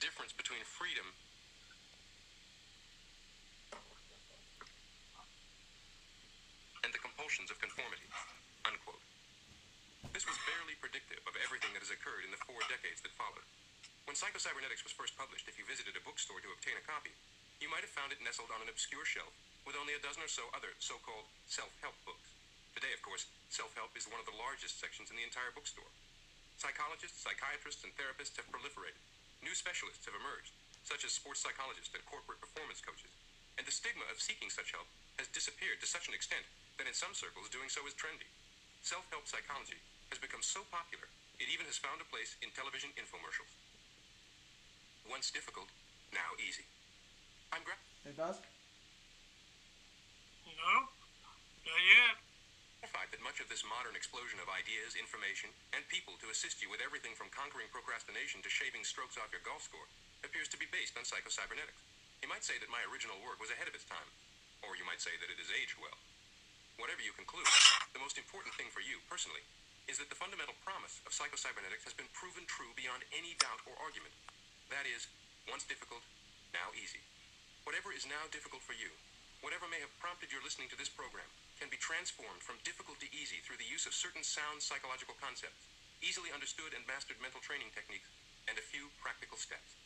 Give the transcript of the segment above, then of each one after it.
difference between freedom and the compulsions of conformity. Unquote. This was barely predictive of everything that has occurred in the four decades that followed. When Psychocybernetics was first published, if you visited a bookstore to obtain a copy, you might have found it nestled on an obscure shelf with only a dozen or so other so-called self-help books. Today, of course, self-help is one of the largest sections in the entire bookstore. Psychologists, psychiatrists, and therapists have proliferated. New specialists have emerged, such as sports psychologists and corporate performance coaches. And the stigma of seeking such help has disappeared to such an extent that in some circles doing so is trendy. Self-help psychology has become so popular, it even has found a place in television infomercials. Once difficult, now easy. I'm Gra- It does? No, not yet. That much of this modern explosion of ideas, information, and people to assist you with everything from conquering procrastination to shaving strokes off your golf score appears to be based on psychocybernetics. You might say that my original work was ahead of its time, or you might say that it has aged well. Whatever you conclude, the most important thing for you, personally, is that the fundamental promise of psychocybernetics has been proven true beyond any doubt or argument. That is, once difficult, now easy. Whatever is now difficult for you, whatever may have prompted your listening to this program, can be transformed from difficult to easy through the use of certain sound psychological concepts, easily understood and mastered mental training techniques, and a few practical steps.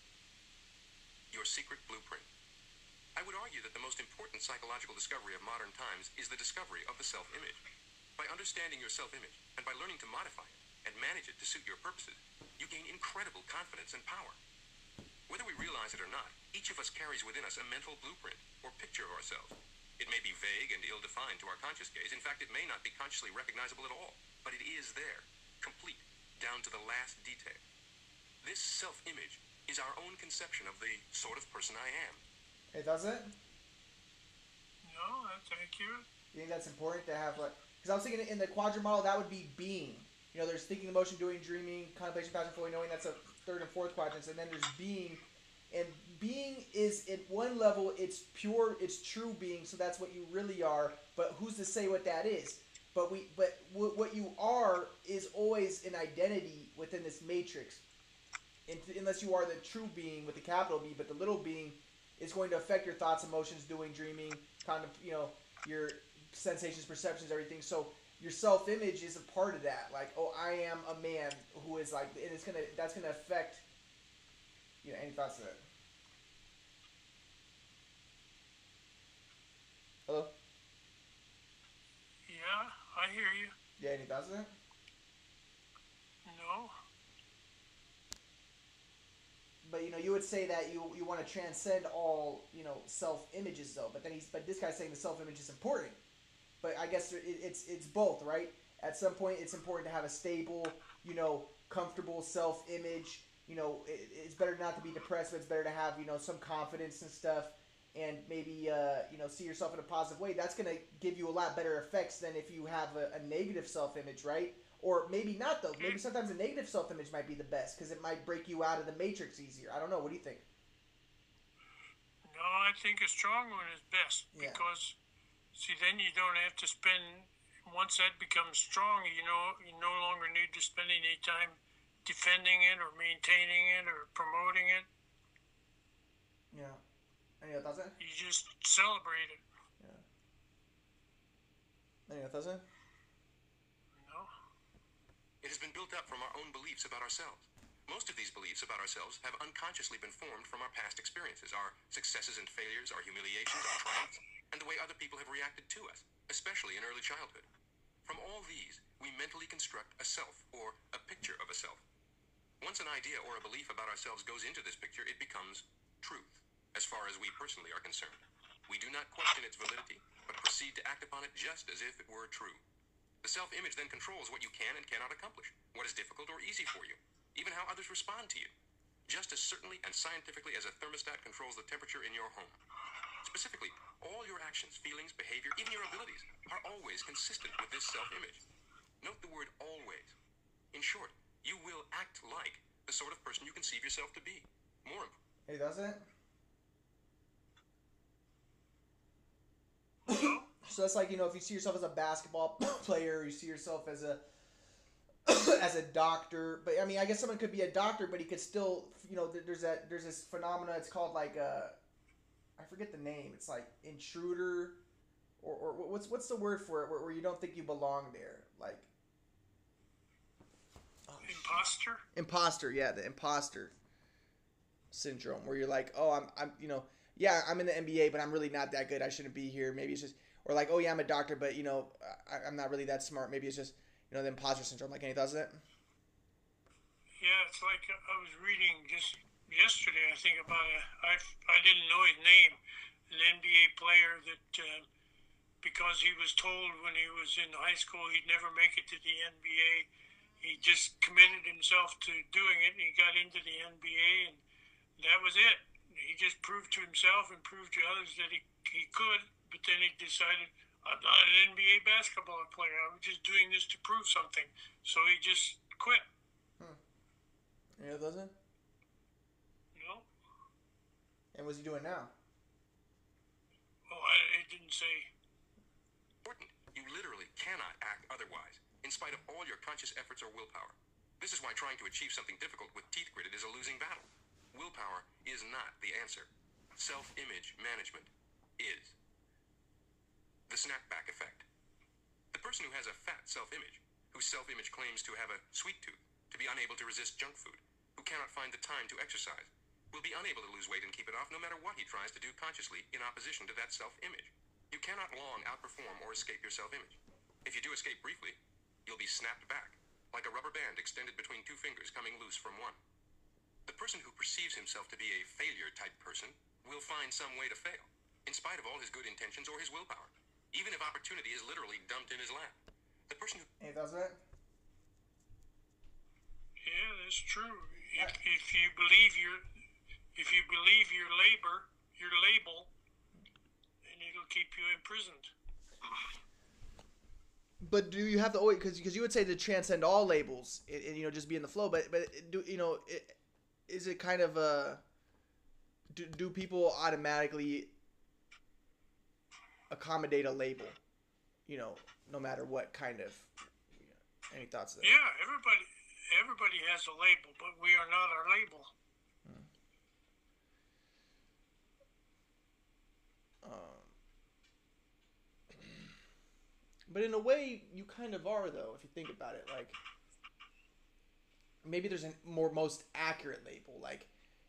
Your secret blueprint. I would argue that the most important psychological discovery of modern times is the discovery of the self-image. By understanding your self-image and by learning to modify it and manage it to suit your purposes, you gain incredible confidence and power. Whether we realize it or not, each of us carries within us a mental blueprint or picture of ourselves. It may be vague and ill-defined to our conscious gaze. In fact, it may not be consciously recognizable at all, but it is there, complete, down to the last detail. This self-image is our own conception of the sort of person I am. It doesn't? No, that's accurate. You think that's important to have like? Because I was thinking in the quadrant model that would be being. You know, there's thinking, emotion, doing, dreaming, contemplation, passion, fully knowing. That's a third and fourth quadrants, and then there's being, and being is at one level it's pure, it's true being. So that's what you really are. But who's to say what that is? But we, but w- what you are is always an identity within this matrix. In- unless you are the true being with the capital B, but the little being is going to affect your thoughts, emotions, doing, dreaming, kind of, you know, your sensations, perceptions, everything. So your self-image is a part of that. Like, oh, I am a man who is like, and it's gonna, that's gonna affect. You know, any thoughts to that? Hello. Yeah, I hear you. Yeah, any thoughts that? No, But you know, you would say that you you want to transcend all you know self images though. But then he's but this guy's saying the self image is important. But I guess it, it's it's both, right? At some point, it's important to have a stable, you know, comfortable self image. You know, it, it's better not to be depressed, but it's better to have you know some confidence and stuff, and maybe uh, you know see yourself in a positive way. That's gonna give you a lot better effects than if you have a, a negative self image, right? Or maybe not though. Maybe sometimes a negative self image might be the best because it might break you out of the matrix easier. I don't know. What do you think? no, I think a strong one is best Yeah. because, see, then you don't have to spend. Once that becomes strong, you know, you no longer need to spend any time defending it or maintaining it or promoting it. Yeah. Any other thoughts? You just celebrate it. Yeah. Any other thoughts? on it? No, It has been built up from our own beliefs about ourselves. Most of these beliefs about ourselves have unconsciously been formed from our past experiences, our successes and failures, our humiliations, our triumphs, and the way other people have reacted to us, especially in early childhood. From all these, we mentally construct a self, or a picture of a self. Once an idea or a belief about ourselves goes into this picture, it becomes truth, as far as we personally are concerned. We do not question its validity, but proceed to act upon it just as if it were true. The self image then controls what you can and cannot accomplish, what is difficult or easy for you, even how others respond to you, just as certainly and scientifically as a thermostat controls the temperature in your home. Specifically, all your actions, feelings, behavior, even your abilities are always consistent with this self image. Note the word always. In short, you will act like the sort of person you conceive yourself to be. More imp- Any thoughts on it? So that's like you know if you see yourself as a basketball player, you see yourself as a as a doctor. But I mean, I guess someone could be a doctor, but he could still, you know, there's that there's this phenomena. It's called like uh, I forget the name. It's like intruder, or, or what's what's the word for it? Where, where you don't think you belong there, like Imposter? imposter. Yeah, the imposter syndrome, where you're like, oh, I'm I'm you know, yeah, I'm in the NBA, but I'm really not that good. I shouldn't be here. Maybe it's just, or like, oh yeah, I'm a doctor, but you know, I, I'm not really that smart. Maybe it's just, you know, the imposter syndrome. Like any thoughts of that? Yeah, it's like uh, I was reading just yesterday, I think, about a, I, I didn't know his name, an NBA player that, uh, because he was told when he was in high school he'd never make it to the NBA, he just committed himself to doing it and he got into the NBA and that was it. He just proved to himself and proved to others that he, he could, but then he decided, I'm not an NBA basketball player. I'm just doing this to prove something. So he just quit. Hmm. Yeah, doesn't. You know? And what's he doing now? Oh, I, it didn't say. important. You literally cannot act otherwise, in spite of all your conscious efforts or willpower. This is why trying to achieve something difficult with teeth gritted is a losing battle. Willpower is not the answer. Self image management is. The snapback effect. The person who has a fat self image, whose self image claims to have a sweet tooth, to be unable to resist junk food, who cannot find the time to exercise, will be unable to lose weight and keep it off no matter what he tries to do consciously in opposition to that self image. You cannot long outperform or escape your self image. If you do escape briefly, you'll be snapped back, like a rubber band extended between two fingers coming loose from one. The person who perceives himself to be a failure type person will find some way to fail, in spite of all his good intentions or his willpower, even if opportunity is literally dumped in his lap. The person who Any thoughts on that? Yeah, that's true. If, if you believe your, if you believe your labor, your label, then it'll keep you imprisoned. But do you have to oh, always because because you would say to transcend all labels and, and, you know just be in the flow, but but do you know it, is it kind of a do, do people automatically accommodate a label, you know, no matter what kind of any thoughts there? Yeah, everybody, everybody has a label, but we are not our label. Hmm. Um. But in a way, you kind of are though, if you think about it. Like maybe there's a more most accurate label. Like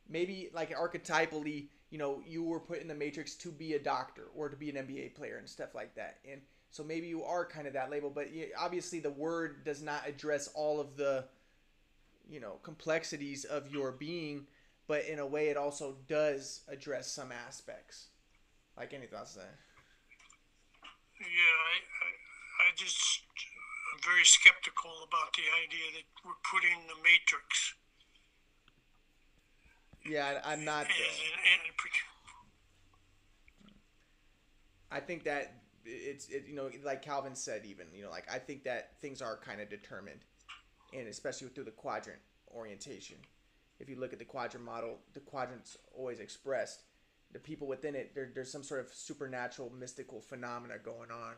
maybe like archetypally, you know, you were put in the matrix to be a doctor or to be an NBA player and stuff like that. And so maybe you are kind of that label, but obviously the word does not address all of the you know complexities of your being, but in a way it also does address some aspects. Like any thoughts that? Yeah, I, I, I just, I'm very skeptical about the idea that we're putting the matrix. Yeah, I- I'm not. And, Uh, and, I think that it's it, you know like Calvin said even you know like I think that things are kind of determined, and especially through the quadrant orientation. If you look at the quadrant model, the quadrants always expressed. The people within it, there, there's some sort of supernatural, mystical phenomena going on.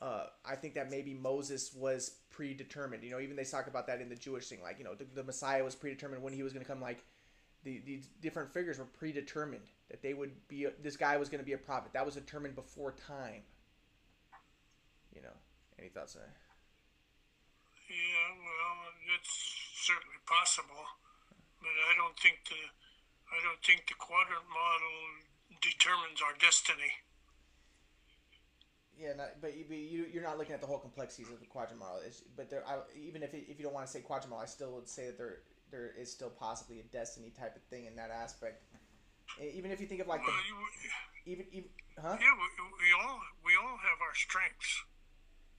Uh, I think that maybe Moses was predetermined. You know, even they talk about that in the Jewish thing. Like, you know, the, the Messiah was predetermined when he was going to come. Like, the, these different figures were predetermined that they would be. This guy was going to be a prophet. That was determined before time. You know, any thoughts on that? yeah, well, it's certainly possible, but I don't think the, I don't think the quadrant model determines our destiny. Yeah, not, but you, but you you're not looking at the whole complexities of the quadrant model. It's, but there, I, even if it, if you don't want to say quadrant model, I still would say that there there is still possibly a destiny type of thing in that aspect. Even if you think of like Well, the you, even even huh? yeah, we, we all we all have our strengths.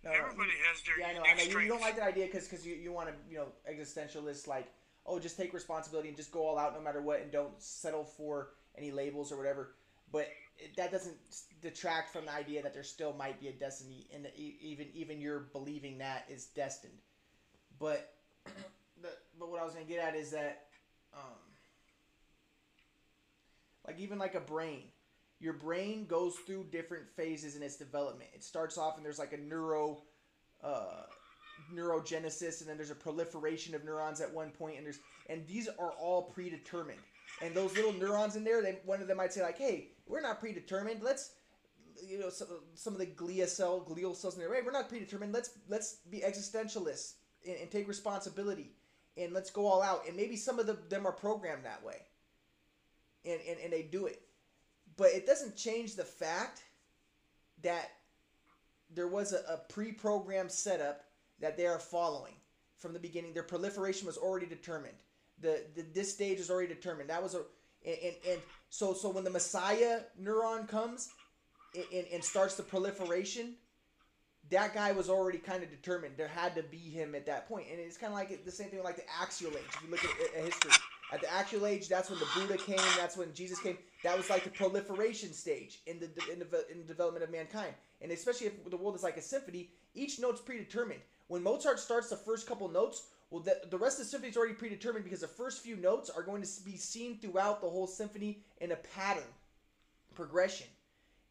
No, Everybody you- has their yeah, I know. I know. You, you don't like that idea because because you, you want to you know existentialist like oh just take responsibility and just go all out no matter what and don't settle for any labels or whatever. But that doesn't detract from the idea that there still might be a destiny and even even you're believing that is destined. But the, but what I was gonna get at is that um, like even like a brain your brain goes through different phases in its development. It starts off and there's like a neuro uh, neurogenesis, and then there's a proliferation of neurons at one point, and there's and these are all predetermined. And those little neurons in there, they, one of them might say like, "Hey, we're not predetermined. Let's, you know, some, of the glia cell, glial cells in there. Hey, we're not predetermined. Let's let's be existentialists and, and take responsibility, and let's go all out. And maybe some of the, them are programmed that way, and, and and they do it, but it doesn't change the fact that there was a, a pre-programmed setup that they are following from the beginning. Their proliferation was already determined. The, the this stage is already determined. That was a and, and, and so so when the Messiah neuron comes and, and starts the proliferation, that guy was already kind of determined. There had to be him at that point. and it's kind of like the same thing with like the axial age. If you look at, at history, at the axial age, that's when the Buddha came. That's when Jesus came. That was like the proliferation stage in the in the, in the development of mankind. And especially if the world is like a symphony, each note's predetermined. When Mozart starts the first couple notes, well, the, the rest of the symphony is already predetermined because the first few notes are going to be seen throughout the whole symphony in a pattern, progression.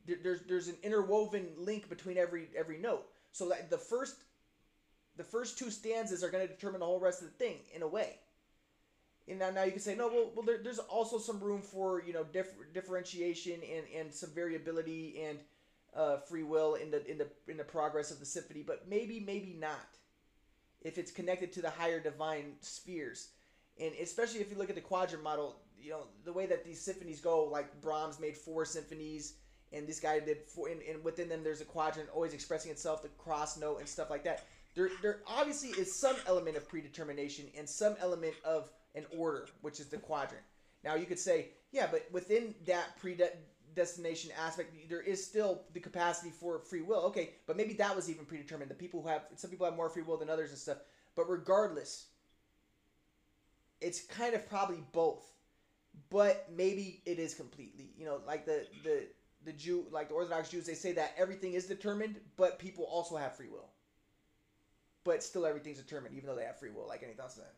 There, there's there's an interwoven link between every every note. So that the first the first two stanzas are going to determine the whole rest of the thing in a way. And now, now you can say no. Well, well there, there's also some room for you know dif- differentiation and, and some variability and uh, free will in the in the in the progress of the symphony, but maybe maybe not if it's connected to the higher divine spheres, and especially if you look at the quadrant model, you know the way that these symphonies go. Like Brahms made four symphonies, and this guy did four, and, and within them there's a quadrant always expressing itself, the cross note and stuff like that. There there obviously is some element of predetermination and some element of an order, which is the quadrant. Now you could say, yeah, but within that prede- destination aspect, there is still the capacity for free will. Okay, but maybe that was even predetermined. The people who have some people have more free will than others and stuff. But regardless, it's kind of probably both. But maybe it is completely. You know, like the the the Jew, like the Orthodox Jews, they say that everything is determined, but people also have free will. But still, everything's determined, even though they have free will. Like any thoughts on that?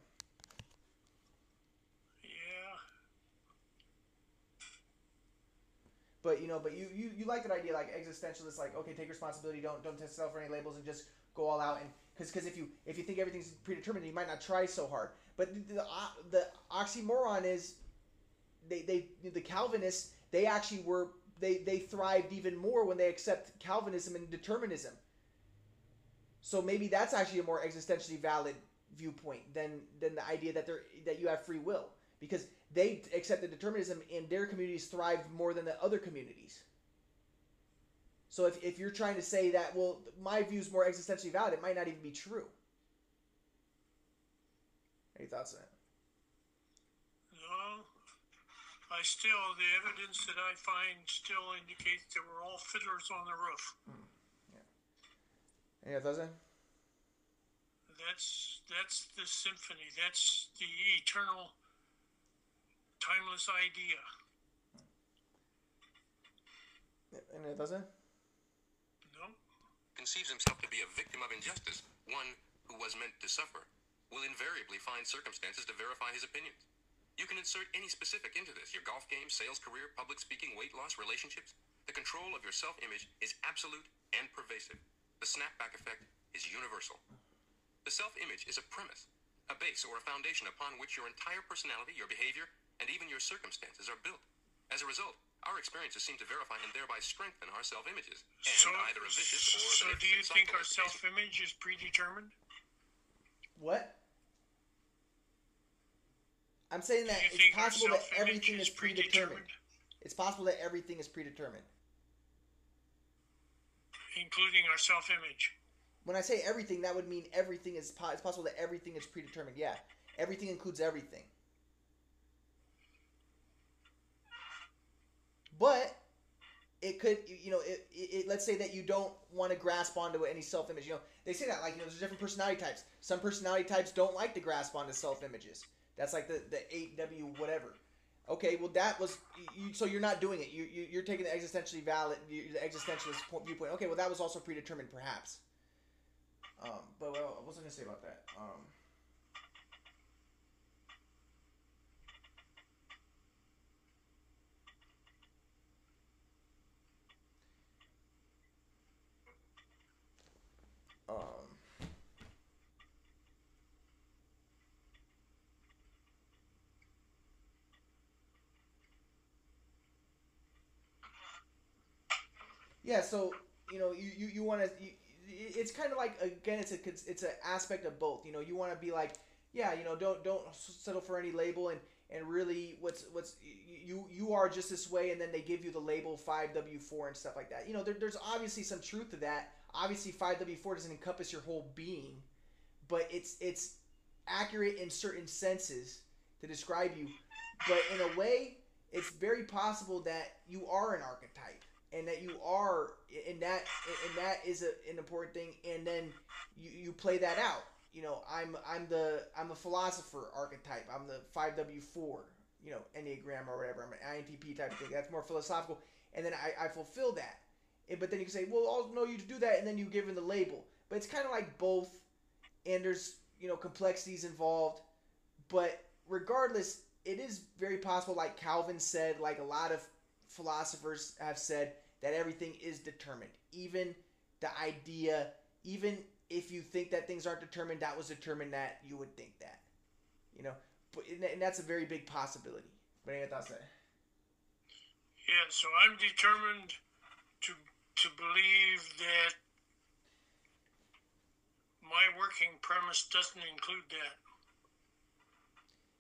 But you know, but you, you, you like that idea, like existentialist, like okay, take responsibility, don't don't test yourself for any labels, and just go all out. And because because if you if you think everything's predetermined, you might not try so hard. But the the, uh, the oxymoron is, they they the Calvinists they actually were they they thrived even more when they accept Calvinism and determinism. So maybe that's actually a more existentially valid viewpoint than than the idea that there that you have free will because they accepted determinism and their communities thrived more than the other communities. So if, if you're trying to say that, well, my view is more existentially valid, it might not even be true. Any thoughts on that? No. I still, the evidence that I find still indicates that we're all fiddlers on the roof. Hmm. Yeah. Any thoughts on That's, that's the symphony. That's the eternal timeless idea. And it doesn't? No. Conceives himself to be a victim of injustice, one who was meant to suffer, will invariably find circumstances to verify his opinions. You can insert any specific into this your golf game, sales career, public speaking, weight loss, relationships. The control of your self image is absolute and pervasive. The snapback effect is universal. The self image is a premise, a base, or a foundation upon which your entire personality, your behavior, and even your circumstances are built. As a result, our experiences seem to verify and thereby strengthen our self-images, and So, either a vicious or a so do you think our is the case. self-image is predetermined? What? I'm saying that it's possible that everything is predetermined. predetermined, It's possible that everything is predetermined. including our self-image? When I say everything, that would mean everything is. Po- it's possible that everything is predetermined. Yeah, everything includes everything. But it could, you know, it, it, let's say that you don't want to grasp onto any self image. You know, they say that like you know, there's different personality types. Some personality types don't like to grasp onto self images. That's like the the eight W whatever. Okay, well that was you, so you're not doing it. You, you you're taking the existentially valid, the existentialist po- viewpoint. Okay, well that was also predetermined, perhaps. Um, but what was I gonna say about that? Um, Yeah, so you know, you you, you want to. It's kind of like again, it's a it's an aspect of both. You know, you want to be like, yeah, you know, don't don't settle for any label and and really what's what's you you are just this way and then they give you the label 5w4 and stuff like that you know there, there's obviously some truth to that obviously 5w4 doesn't encompass your whole being but it's it's accurate in certain senses to describe you but in a way it's very possible that you are an archetype and that you are and that and that is a, an important thing and then you, you play that out. You know i'm i'm the i'm a philosopher archetype. I'm the 5w4 you know enneagram or whatever. I'm an intp type of thing. That's more philosophical. And then i, I fulfill that. And, but then you can say well i'll know you to do that and then you give him the label. But it's kind of like both and there's you know complexities involved. But regardless it is very possible like calvin said like a lot of philosophers have said that everything is determined even the idea even if you think that things aren't determined that was determined that you would think that you know but and that's a very big possibility but any thoughts there yeah so i'm determined to to believe that my working premise doesn't include that.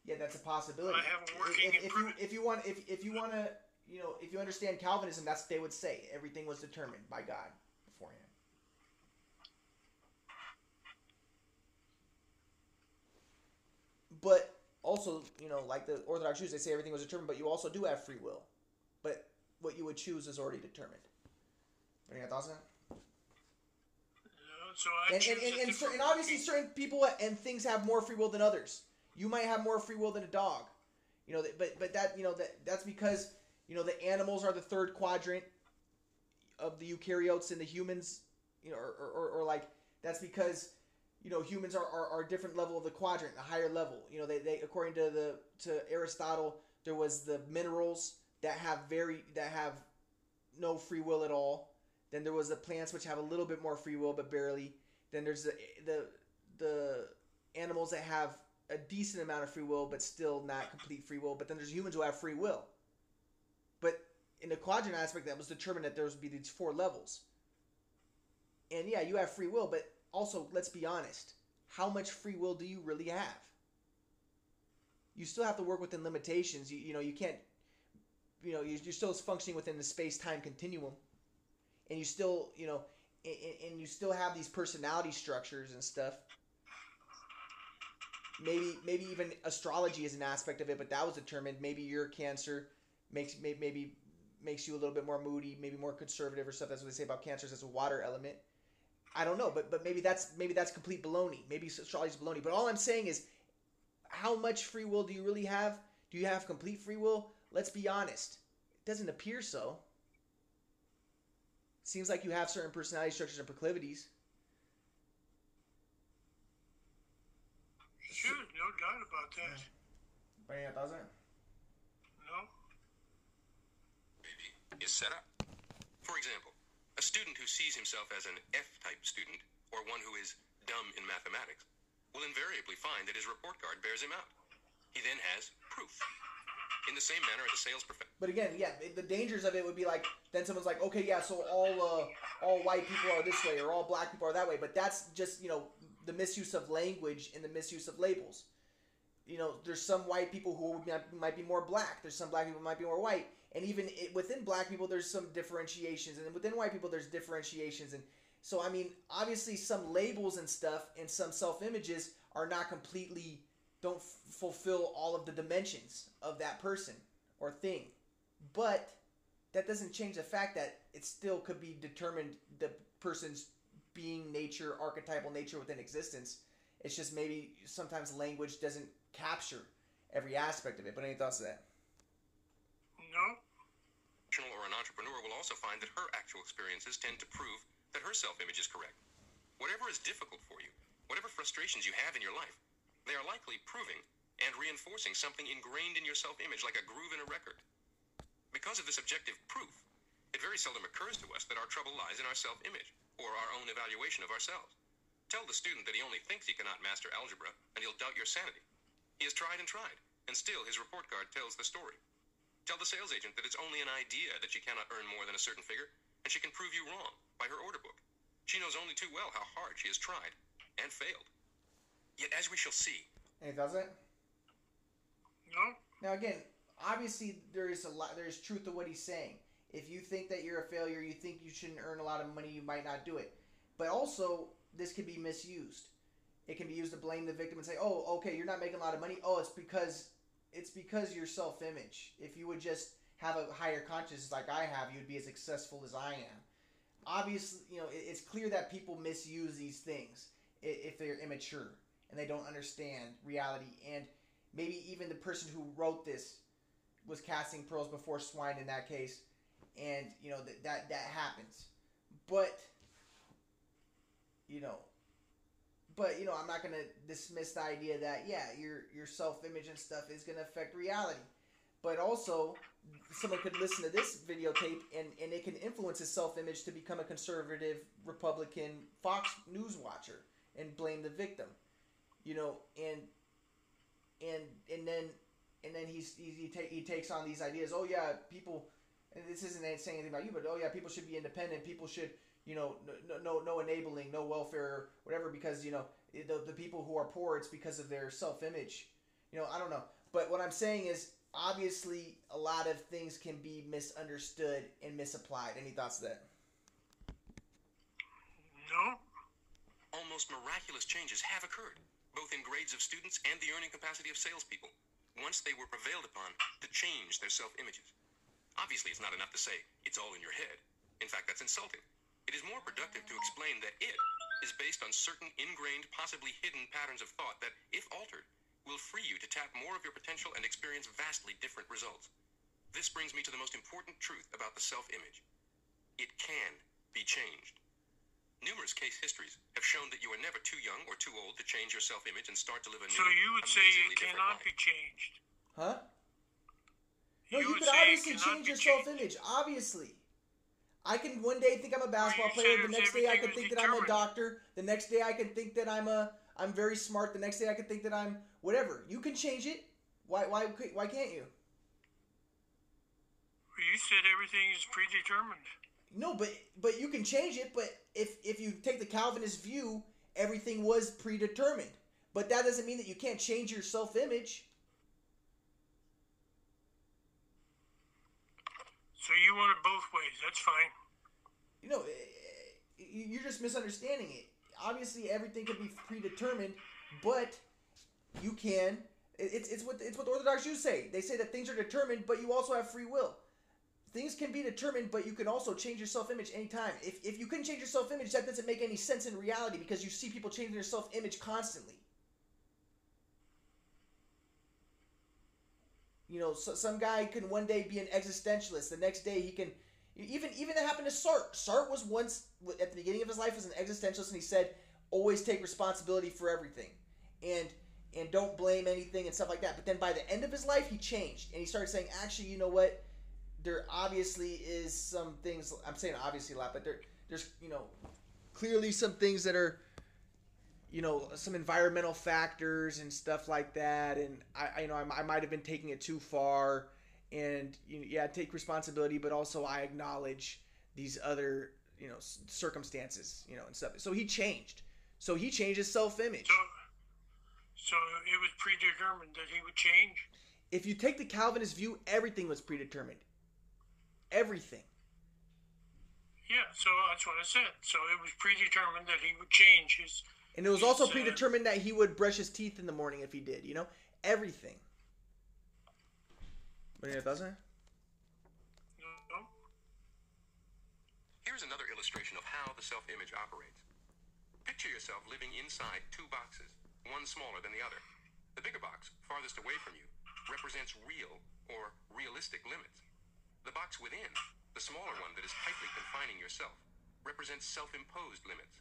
Yeah, that's a possibility. I have a working if, if, if you if you want if, if you want to you know if you understand Calvinism, that's what they would say. Everything was determined by God beforehand. But also, you know, like the Orthodox Jews, they say everything was determined, but you also do have free will. But what you would choose is already determined. Any thoughts on that? so I and, and, and, and, certain, and obviously certain people and things have more free will than others. You might have more free will than a dog, you know. But but that you know that that's because you know the animals are the third quadrant of the eukaryotes and the humans, you know, or, or, or like that's because you know humans are, are, are a different level of the quadrant, a higher level. You know, they, they according to the to Aristotle, there was the minerals that have very that have no free will at all then there was the plants which have a little bit more free will but barely. Then there's the the the animals that have a decent amount of free will but still not complete free will. But then there's humans who have free will. In the quadrant aspect, that was determined that there would be these four levels. And yeah, you have free will, but also let's be honest, how much free will do you really have? You still have to work within limitations. You you know you can't. You know you're still functioning within the space time continuum and you still you know and, and you still have these personality structures and stuff maybe maybe even astrology is an aspect of it but that was determined maybe your cancer makes maybe makes you a little bit more moody maybe more conservative or stuff that's what they say about cancers as a water element i don't know but but maybe that's maybe that's complete baloney maybe astrology's baloney but all i'm saying is how much free will do you really have do you have complete free will let's be honest it doesn't appear so Seems like you have certain personality structures and proclivities. Sure, no doubt about that. But yeah, doesn't. No. Is set up. For example, a student who sees himself as an F-type student, or one who is dumb in mathematics, will invariably find that his report card bears him out. He then has proof in the same manner as a sales professional. But again, yeah, the dangers of it would be like then someone's like, okay, yeah, so all uh, all white people are this way or all black people are that way, but that's just you know the misuse of language and the misuse of labels. You know, there's some white people who might be more black. There's some black people who might be more white, and even it, within black people, there's some differentiations, and within white people, there's differentiations, and so I mean, obviously, some labels and stuff and some self images are not completely don't f- fulfill all of the dimensions of that person or thing. But that doesn't change the fact that it still could be determined the person's being nature, archetypal nature within existence. It's just maybe sometimes language doesn't capture every aspect of it. But any thoughts of that? No. Entrepreneur will also find that her actual experiences tend to prove that her self image is correct. Whatever is difficult for you, whatever frustrations you have in your life, they are likely proving and reinforcing something ingrained in your self image like a groove in a record. Because of this objective proof, it very seldom occurs to us that our trouble lies in our self image or our own evaluation of ourselves. Tell the student that he only thinks he cannot master algebra, and he'll doubt your sanity. He has tried and tried, and still his report card tells the story. Tell the sales agent that it's only an idea that she cannot earn more than a certain figure, and she can prove you wrong by her order book. She knows only too well how hard she has tried and failed. Yet, as we shall see, Any thoughts on it? No? Now again, obviously there is a lot. There is truth to what he's saying. If you think that you're a failure, you think you shouldn't earn a lot of money, you might not do it. But also, this could be misused. It can be used to blame the victim and say, "Oh, okay, you're not making a lot of money. Oh, it's because it's because your self-image. If you would just have a higher consciousness like I have, you'd be as successful as I am." Obviously, you know, it- it's clear that people misuse these things if they're immature and they don't understand reality and maybe even the person who wrote this was casting pearls before swine in that case and you know that that, that happens but you know but you know i'm not to dismiss the idea that yeah your your self-image and stuff is to affect reality but also someone could listen to this videotape and, and it can influence his self-image to become a conservative republican fox news watcher and blame the victim you know and and and then and then he's, he's he, ta- he takes on these ideas. Oh yeah, people. And this isn't saying anything about you, but oh yeah, people should be independent. People should, you know, no no, no enabling, no welfare, whatever. Because you know, the the people who are poor, it's because of their self image. You know, I don't know. But what I'm saying is, obviously, a lot of things can be misunderstood and misapplied. Any thoughts to that? No? almost miraculous changes have occurred, both in grades of students and the earning capacity of salespeople, once they were prevailed upon to change their self images. Obviously, it's not enough to say it's all in your head. In fact, that's insulting. It is more productive to explain that it is based on certain ingrained, possibly hidden patterns of thought that, if altered, will free you to tap more of your potential and experience vastly different results. This brings me to the most important truth about the self image it can be changed. Numerous case histories have shown that you are never too young or too old to change your self image and start to live a new, So you would say it cannot life. be changed. Huh? No, You you, could obviously change your changed. self image. Obviously. I can one day think I'm a basketball player. The next day I can think that I'm a doctor. The next day I can think that I'm a I'm very smart. The next day I can think that I'm whatever. You can change it. Why why why can't you? You said everything is predetermined. No, but but you can change it. But if if you take the Calvinist view, everything was predetermined. But that doesn't mean that you can't change your self image. So you want it both ways. That's fine. you know, eh, you- you're just misunderstanding it. Obviously, everything can be predetermined, but you can. It's, it's what it's what the Orthodox Jews say. They say that things are determined, but you also have free will. Things can be determined, but you can also change your self image anytime. If, if you couldn't change your self image, that doesn't make any sense in reality because you see people changing their self image constantly. You know, so, some guy can one day be an existentialist. The next day he can even even that happened to Sartre. Sartre was once at the beginning of his life as an existentialist, and he said, "Always take responsibility for everything, and and don't blame anything and stuff like that." But then by the end of his life, he changed, and he started saying, "Actually, you know what? There obviously is some things. I'm saying obviously a lot, but there there's you know clearly some things that are." You know some environmental factors and stuff like that, and I, you know I, I might have been taking it too far, and you know, yeah, take responsibility, but also I acknowledge these other you know circumstances, you know, and stuff. So he changed. So he changed his self image. So, so it was predetermined that he would change. If you take the Calvinist view, everything was predetermined. Everything. Yeah, so that's what I said. So it was predetermined that he would change his. And it was also predetermined that he would brush his teeth in the morning if he did, you know? Everything. What are your thoughts on it? You know? Here's another illustration of how the self image operates. Picture yourself living inside two boxes, one smaller than the other. The bigger box, farthest away from you, represents real or realistic limits. The box within, the smaller one that is tightly confining yourself, represents self imposed limits.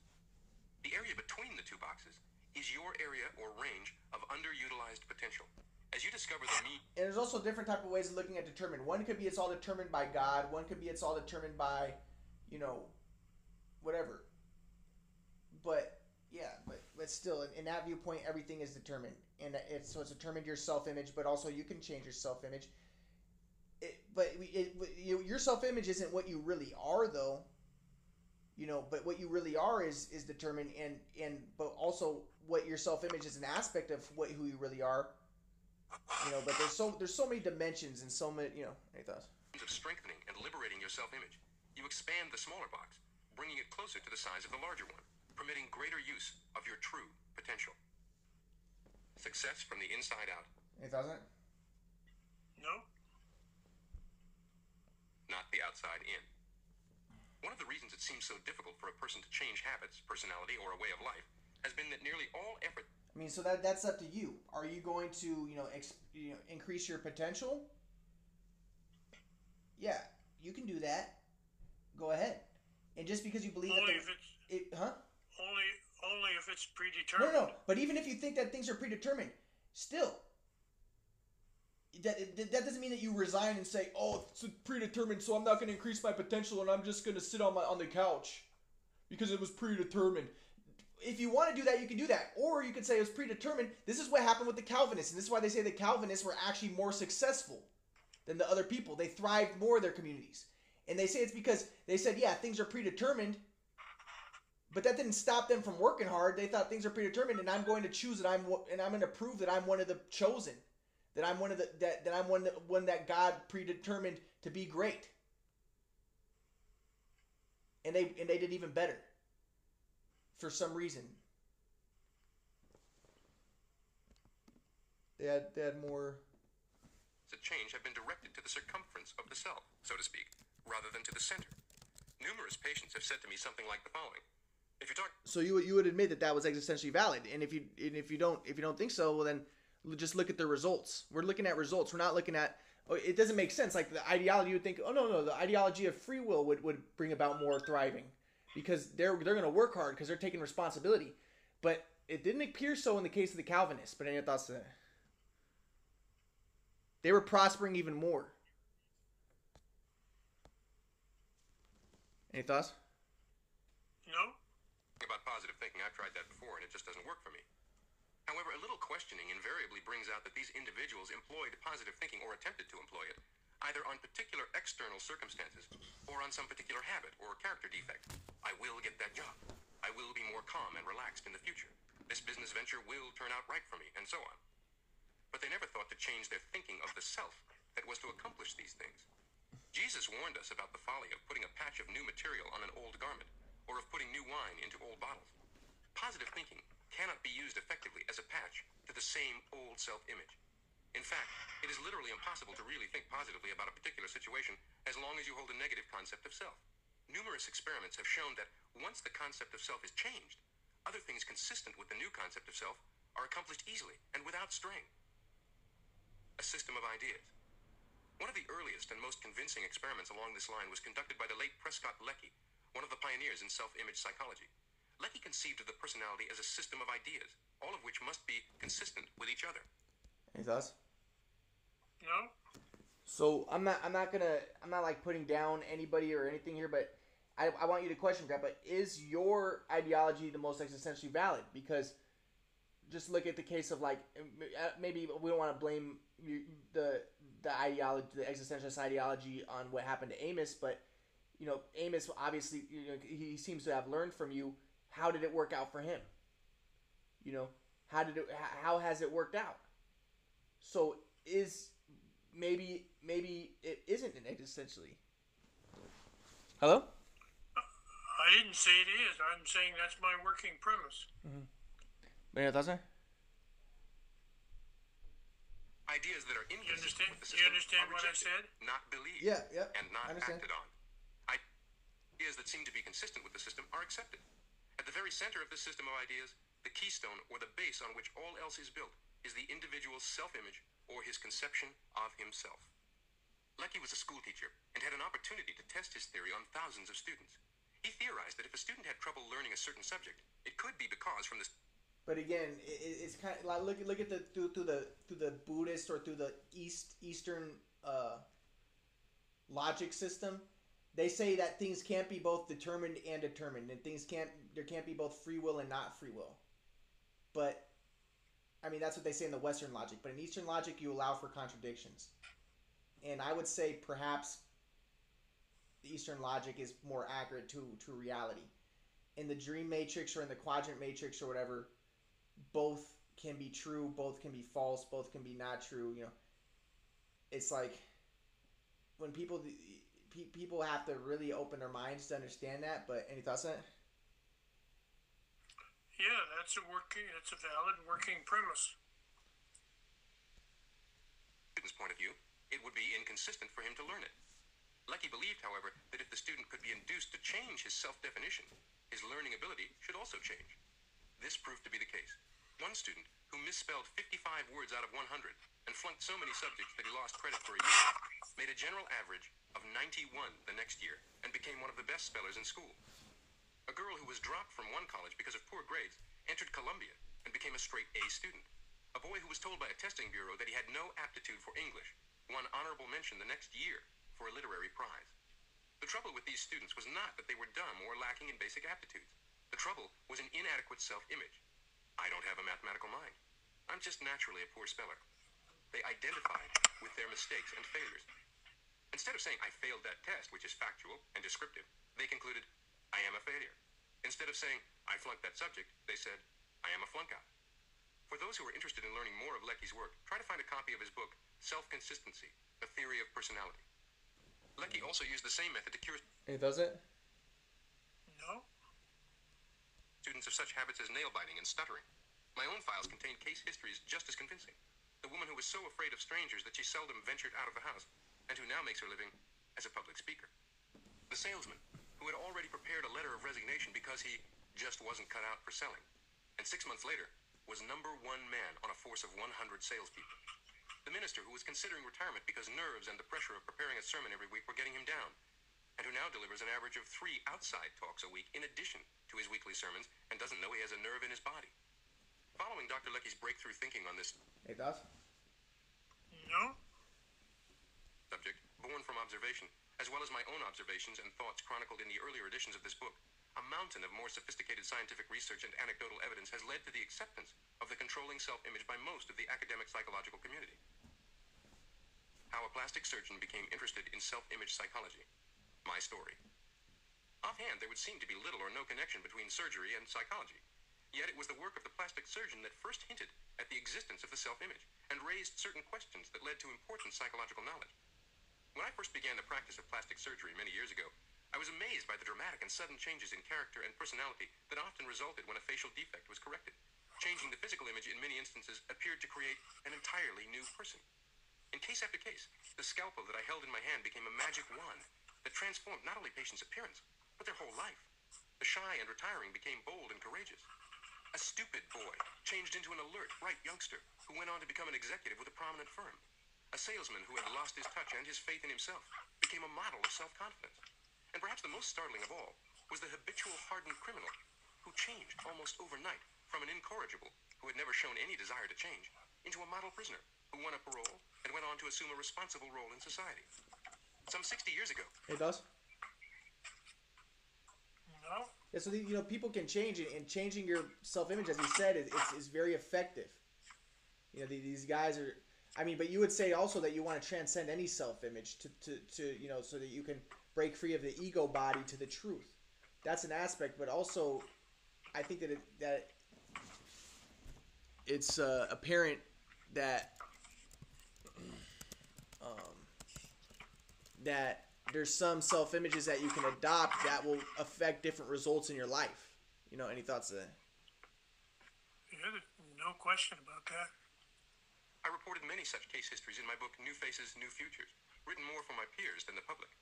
The area between the two boxes is your area or range of underutilized potential. As you discover the meaning And there's also different type of ways of looking at determined. One could be it's all determined by God. One could be it's all determined by, you know, whatever. But yeah, but but still, in, in that viewpoint, everything is determined, and it's so it's determined your self image, but also you can change your self image. It, but it, your self image isn't what you really are, though. You know, but what you really are is is determined, and and but also what your self image is an aspect of what who you really are. You know, but there's so there's so many dimensions and so many you know. Any thoughts? Of strengthening and liberating your self image, you expand the smaller box, bringing it closer to the size of the larger one, permitting greater use of your true potential. Success from the inside out. Any thoughts on it? No. Not the outside in. One of the reasons it seems so difficult for a person to change habits, personality, or a way of life has been that nearly all effort. I mean, so that that's up to you. Are you going to, you know, ex, you know, increase your potential? Yeah, you can do that. Go ahead. And just because you believe Only that if it's it, huh? only only if it's predetermined. No, no. But even if you think that things are predetermined, still, that that doesn't mean that you resign and say, "Oh, it's predetermined, so I'm not going to increase my potential, and I'm just going to sit on my on the couch because it was predetermined." If you want to do that, you can do that, or you could say it was predetermined. This is what happened with the Calvinists, and this is why they say the Calvinists were actually more successful than the other people. They thrived more in their communities, and they say it's because they said, "Yeah, things are predetermined." But that didn't stop them from working hard. They thought things are predetermined, and I'm going to choose that I'm and I'm going to prove that I'm one of the chosen, that I'm one of the that, that I'm one that one that God predetermined to be great. And they and they did even better. For some reason. They had they had more. To change have been directed to the circumference of the cell, so to speak, rather than to the center. Numerous patients have said to me something like the following: If you talk So you would- you would admit that that was existentially valid, and if you and if you don't if you don't think so, well then just look at the results. We're looking at results. We're not looking at. oh, It doesn't make sense. Like the ideology, you would think, oh no no, the ideology of free will would, would bring about more thriving, because they're they're going to work hard because they're taking responsibility. But it didn't appear so in the case of the Calvinists. But any thoughts to that? They were prospering even more. Any thoughts? No. about positive thinking, I've tried that before and it just doesn't work for me. However, a little questioning invariably brings out that these individuals employed positive thinking or attempted to employ it, either on particular external circumstances or on some particular habit or character defect. I will get that job. I will be more calm and relaxed in the future. This business venture will turn out right for me, and so on. But they never thought to change their thinking of the self that was to accomplish these things. Jesus warned us about the folly of putting a patch of new material on an old garment, or of putting new wine into old bottles. Positive thinking cannot be used effectively as a patch to the same old self image. In fact, it is literally impossible to really think positively about a particular situation as long as you hold a negative concept of self. Numerous experiments have shown that once the concept of self is changed, other things consistent with the new concept of self are accomplished easily and without strain. A system of ideas. One of the earliest and most convincing experiments along this line was conducted by the late Prescott Lecky, one of the pioneers in self-image psychology. Lecky conceived of the personality as a system of ideas, all of which must be consistent with each other. Any thoughts? No. So I'm not I'm not gonna I'm not like putting down anybody or anything here, but I, I want you to question that. But is your ideology the most existentially valid? Because just look at the case of like uh, maybe we don't want to blame the the ideology the existentialist ideology on what happened to Amos, but you know Amos obviously you know, he seems to have learned from you. How did it work out for him? You know how did it how has it worked out? So is maybe maybe it isn't an existentially. Hello. I didn't say it is. I'm saying that's my working premise. Mm-hmm. Any thoughts? Ideas that are You inconsistent understand? with the system You understand are what I rejected, said? not believed, Yeah, yeah, and I not understand. acted on. Ideas that seem to be consistent with the system are accepted. At the very center of this system of ideas, the keystone or the base on which all else is built is the individual's self-image or his conception of himself. Lecky was a schoolteacher and had an opportunity to test his theory on thousands of students. He theorized that if a student had trouble learning a certain subject, it could be because from this But again, it- it's kind of like look look at the through through the through the Buddhist or through the East Eastern uh, logic system. They say that things can't be both determined and determined, and things can't there can't be both free will and not free will. But I mean that's what they say in the Western logic. But in Eastern logic, you allow for contradictions, and I would say perhaps the Eastern logic is more accurate to to reality. In the dream matrix or in the quadrant matrix or whatever, both can be true, both can be false, both can be not true. You know, it's like when people people have to really open their minds to understand that. But any thoughts on it? Yeah, that's a working. That's a valid working premise. Student's point of view, it would be inconsistent for him to learn it. Lecky believed, however, that if the student could be induced to change his self-definition, his learning ability should also change. This proved to be the case. One student, who misspelled 55 words out of 100 and flunked so many subjects that he lost credit for a year, made a general average of 91 the next year and became one of the best spellers in school. A girl who was dropped from one college because of poor grades entered Columbia and became a straight A student. A boy who was told by a testing bureau that he had no aptitude for English won honorable mention the next year for a literary prize. The trouble with these students was not that they were dumb or lacking in basic aptitudes. The trouble was an inadequate self-image. I don't have a mathematical mind. I'm just naturally a poor speller. They identified with their mistakes and failures. Instead of saying, I failed that test, which is factual and descriptive, they concluded, I am a failure. Instead of saying, I flunked that subject, they said, I am a flunkout. For those who are interested in learning more of Lecky's work, try to find a copy of his book, Self-Consistency, A Theory of Personality. Lecky also used the same method to cure... He does it? No. Students of such habits as nail-biting and stuttering. My own files contain case histories just as convincing. The woman who was so afraid of strangers that she seldom ventured out of the house, and who now makes her living as a public speaker. The salesman, who had already prepared a letter of resignation because he just wasn't cut out for selling, and six months later was number one man on a force of 100 salespeople. The minister who was considering retirement because nerves and the pressure of preparing a sermon every week were getting him down, and who now delivers an average of three outside talks a week in addition to his weekly sermons and doesn't know he has a nerve in his body. Following Dr. Lecky's breakthrough thinking on this He does? No. Subject, born from observation, as well as my own observations and thoughts chronicled in the earlier editions of this book, a mountain of more sophisticated scientific research and anecdotal evidence has led to the acceptance of the controlling self-image by most of the academic psychological community. How a plastic surgeon became interested in self-image psychology. My story. Offhand, there would seem to be little or no connection between surgery and psychology. Yet it was the work of the plastic surgeon that first hinted at the existence of the self-image and raised certain questions that led to important psychological knowledge. When I first began the practice of plastic surgery many years ago, I was amazed by the dramatic and sudden changes in character and personality that often resulted when a facial defect was corrected. Changing the physical image in many instances appeared to create an entirely new person. In case after case, the scalpel that I held in my hand became a magic wand that transformed not only patients' appearance, but their whole life. The shy and retiring became bold and courageous. A stupid boy changed into an alert, bright youngster who went on to become an executive with a prominent firm. A salesman who had lost his touch and his faith in himself became a model of self-confidence. And perhaps the most startling of all was the habitual hardened criminal who changed almost overnight from an incorrigible who had never shown any desire to change into a model prisoner who won a parole and went on to assume a responsible role in society. Some 60 years ago, It does? No. Yeah, so the, you know people can change it, and changing your self-image, as you said, is, is, is very effective. You know, the, these guys are. I mean, but you would say also that you want to transcend any self-image to, to, to you know so that you can break free of the ego body to the truth. That's an aspect, but also, I think that it, that it's uh, apparent that um, that there's some self images that you can adopt that will affect different results in your life. You know, any thoughts on that? Yeah, no question about that. I reported many such case histories in my book New Faces, New Futures, written more for my peers than the public.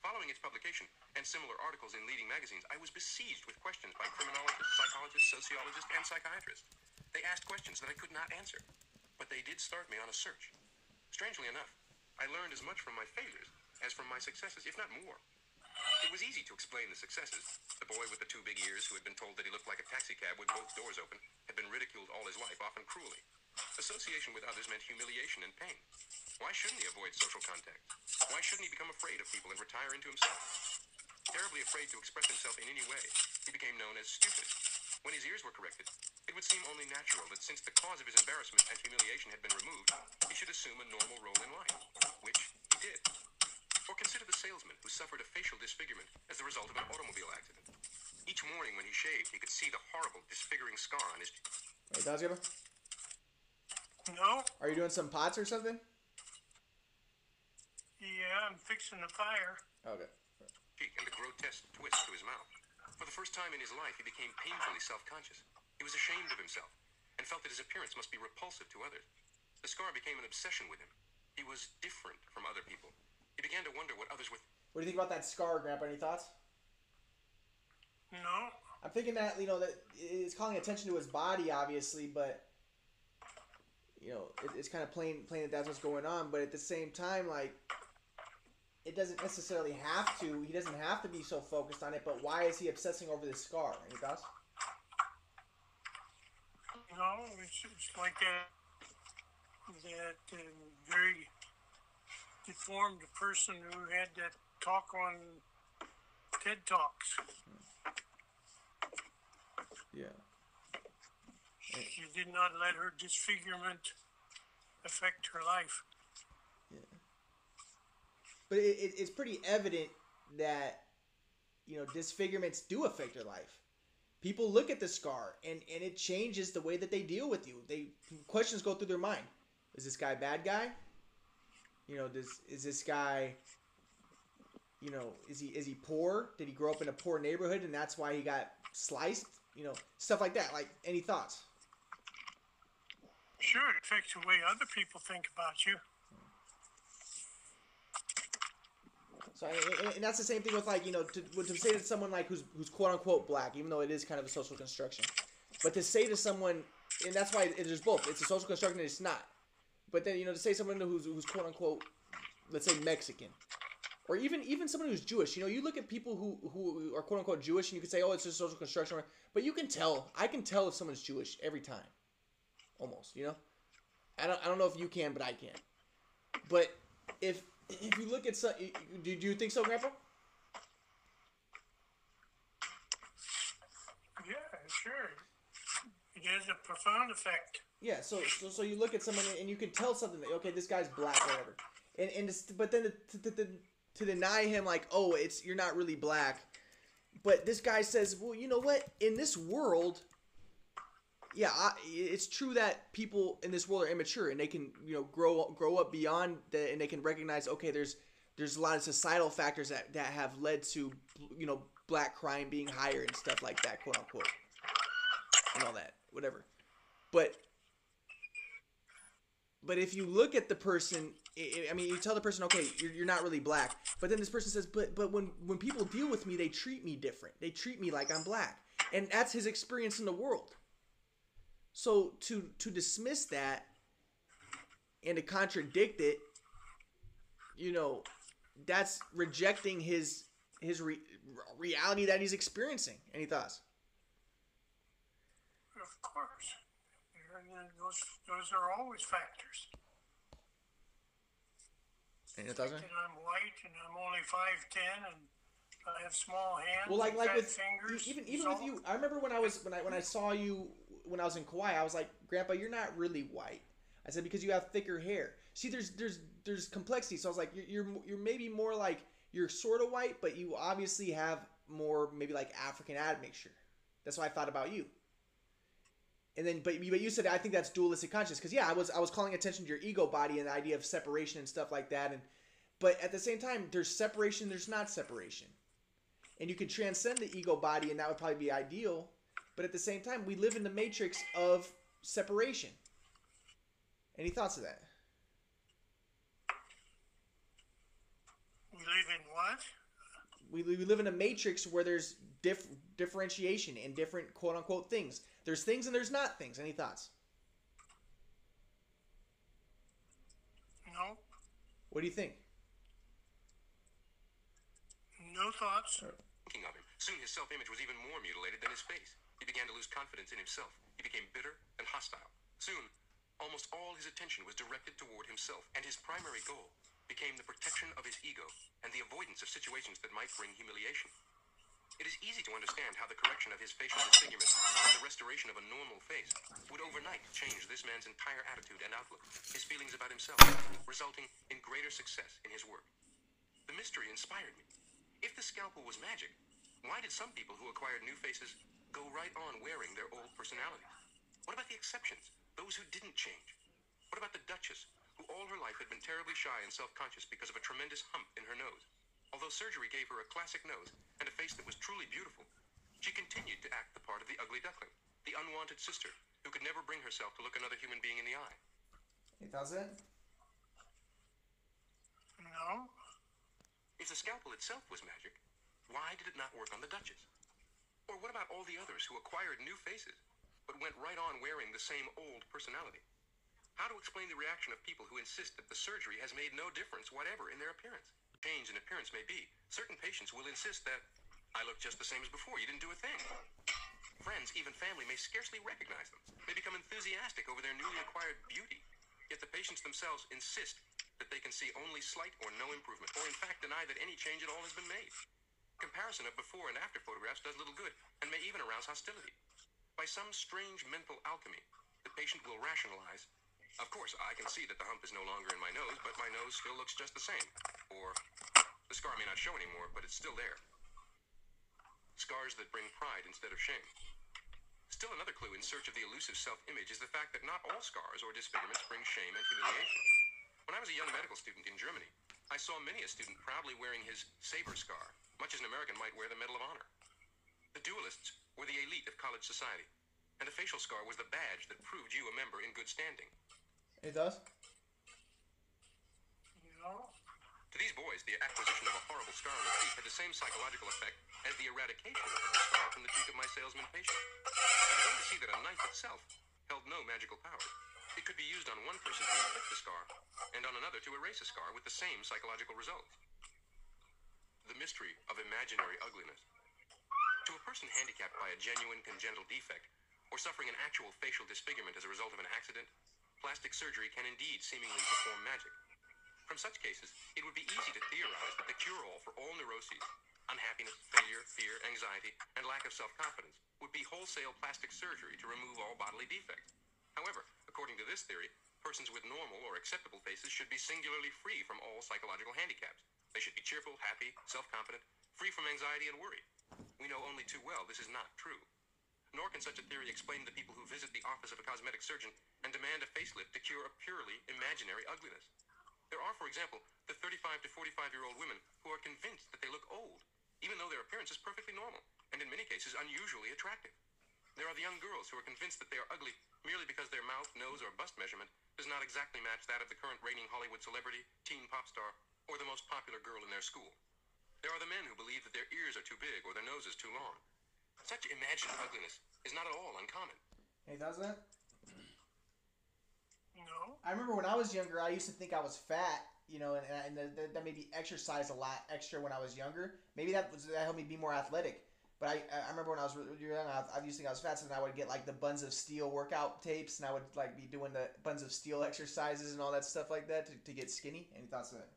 Following its publication and similar articles in leading magazines, I was besieged with questions by criminologists, psychologists, sociologists, and psychiatrists. They asked questions that I could not answer, but they did start me on a search. Strangely enough, I learned as much from my failures as from my successes, if not more. It was easy to explain the successes. The boy with the two big ears, who had been told that he looked like a taxicab with both doors open, had been ridiculed all his life, often cruelly. Association with others meant humiliation and pain. Why shouldn't he avoid social contact? Why shouldn't he become afraid of people and retire into himself? Terribly afraid to express himself in any way, he became known as stupid. When his ears were corrected, it would seem only natural that since the cause of his embarrassment and humiliation had been removed, he should assume a normal role in life, which he did. Or consider the salesman who suffered a facial disfigurement as the result of an automobile accident. Each morning when he shaved, he could see the horrible disfiguring scar on his Grandpa? No? Are you doing some pots or something? Yeah, I'm fixing the fire. Okay. cheek and the grotesque twist to his mouth. For the first time in his life, he became painfully self-conscious. He was ashamed of himself and felt that his appearance must be repulsive to others. The scar became an obsession with him. He was different from other people. He began to wonder what others were What do you think about that scar, Grandpa? Any thoughts? No? I'm thinking that you know that it's calling attention to his body, obviously, but you know it, it's kind of plain plain that that's what's going on. But at the same time, like it doesn't necessarily have to. He doesn't have to be so focused on it. But why is he obsessing over this scar? Any thoughts? No, it's, it's like that, that uh, very deformed person who had that talk on TED Talks. Yeah. She did not let her disfigurement affect her life. But it, it, it's pretty evident that you know disfigurements do affect your life. People look at the scar and, and it changes the way that they deal with you. They questions go through their mind. Is this guy a bad guy? You know, does is this guy you know, is he is he poor? Did he grow up in a poor neighborhood and that's why he got sliced? You know, stuff like that. Like any thoughts? Sure, it affects the way other people think about you. So, and, that's the same thing with like you know to, to say to someone like who's who's quote unquote black, even though it is kind of a social construction, but to say to someone, and that's why it is both. It's a social construction and it's not. But then you know to say someone who's who's quote unquote, let's say Mexican, or even even someone who's Jewish. You know, you look at people who who are quote unquote Jewish, and you can say, oh, it's just social construction, but you can tell. I can tell if someone's Jewish every time, almost. You know, I don't I don't know if you can, but I can. But if if you look at some, do, do you think so, Grandpa? Yeah, sure. It has a profound effect. Yeah. So, so so you look at someone and you can tell something. That, okay, this guy's black, or whatever. And and but then to, to, to, to deny him like, oh, it's you're not really black. But this guy says, well, you know what? In this world, yeah, I, it's true that people in this world are immature and they can, you know, grow grow up beyond that, and they can recognize, okay, there's there's a lot of societal factors that that have led to, you know, black crime being higher and stuff like that, quote unquote, and all that, whatever. But but if you look at the person, I mean, you tell the person, okay, you're, you're not really black. But then this person says, but but when when people deal with me, they treat me different. They treat me like I'm black, and that's his experience in the world. So to to dismiss that and to contradict it, you know, that's rejecting his his re- reality that he's experiencing. Any thoughts? Of course. Those, those are always factors. Any thoughts? And I'm white and I'm only 5'10 and I have small hands. Well, like like with fingers. even even so- with you, I remember when I was when I when I saw you when I was in Kauai, I was like, Grandpa, you're not really white. I said because you have thicker hair. See, there's there's there's complexity. So I was like, you're you're, you're maybe more like you're sort of white, but you obviously have more maybe like African admixture. That's why I thought about you. And then, but, but you said I think that's dualistic consciousness because yeah, I was I was calling attention to your ego body and the idea of separation and stuff like that. And but at the same time, there's separation, there's not separation and you can transcend the ego body and that would probably be ideal but at the same time we live in the matrix of separation any thoughts of that We live in what? we, we live in a matrix where there's diff, differentiation and different quote unquote things there's things and there's not things any thoughts No. what do you think No thoughts. thinking of him. Soon his self-image was even more mutilated than his face. He began to lose confidence in himself. He became bitter and hostile. Soon, almost all his attention was directed toward himself, and his primary goal became the protection of his ego and the avoidance of situations that might bring humiliation. It is easy to understand how the correction of his facial disfigurement and the restoration of a normal face would overnight change this man's entire attitude and outlook, his feelings about himself, resulting in greater success in his work. The mystery inspired me. If the scalpel was magic, why did some people who acquired new faces go right on wearing their old personalities? What about the exceptions? Those who didn't change? What about the Duchess, who all her life had been terribly shy and self-conscious because of a tremendous hump in her nose? Although surgery gave her a classic nose and a face that was truly beautiful, she continued to act the part of the ugly duckling, the unwanted sister, who could never bring herself to look another human being in the eye. Any thoughts on it? No. If the scalpel itself was magic, why did it not work on the Duchess? Or what about all the others who acquired new faces, but went right on wearing the same old personality? How to explain the reaction of people who insist that the surgery has made no difference whatever in their appearance? Change in appearance may be. Certain patients will insist that I look just the same as before. You didn't do a thing. Friends, even family, may scarcely recognize them, may become enthusiastic over their newly acquired beauty. Yet the patients themselves insist that they can see only slight or no improvement, or in fact deny that any change at all has been made. Comparison of before and after photographs does little good, and may even arouse hostility. By some strange mental alchemy, the patient will rationalize. Of course, I can see that the hump is no longer in my nose, but my nose still looks just the same. Or, the scar may not show anymore, but it's still there. Scars that bring pride instead of shame. Still another clue in search of the elusive self-image is the fact that not all scars or disfigurements bring shame and humiliation. When I was a young medical student in Germany, I saw many a student proudly wearing his saber scar, much as an American might wear the Medal of Honor. The duelists were the elite of college society, and the facial scar was the badge that proved you a member in good standing. It does. No. To these boys, the acquisition of a horrible scar on the cheek had the same psychological effect as the eradication of the scar from the cheek of my salesman patient. I began to see that a knife itself held no magical power. It could be used on one person to inflict the scar, and on another to erase a scar with the same psychological result. The mystery of imaginary ugliness. To a person handicapped by a genuine congenital defect, or suffering an actual facial disfigurement as a result of an accident, plastic surgery can indeed seemingly perform magic. From such cases, it would be easy to theorize that the cure-all for all neuroses, unhappiness, failure, fear, anxiety, and lack of self-confidence would be wholesale plastic surgery to remove all bodily defects. However, according to this theory, persons with normal or acceptable faces should be singularly free from all psychological handicaps. They should be cheerful, happy, self-confident, free from anxiety and worry. We know only too well this is not true. Nor can such a theory explain the people who visit the office of a cosmetic surgeon and demand a facelift to cure a purely imaginary ugliness. There are, for example, the 35 to 45 year old women who are convinced that they look old, even though their appearance is perfectly normal, and in many cases unusually attractive. There are the young girls who are convinced that they are ugly merely because their mouth, nose, or bust measurement does not exactly match that of the current reigning Hollywood celebrity, teen pop star, or the most popular girl in their school. There are the men who believe that their ears are too big or their nose is too long. Such imagined ugliness is not at all uncommon. Any thoughts on that? No. I remember when I was younger, I used to think I was fat, you know, and, and that, that, that made me exercise a lot extra when I was younger. Maybe that was that helped me be more athletic. But I, I remember when I was really young, I, I used to think I was fat, so then I would get like the Buns of Steel workout tapes, and I would like be doing the Buns of Steel exercises and all that stuff like that to, to get skinny. Any thoughts on that?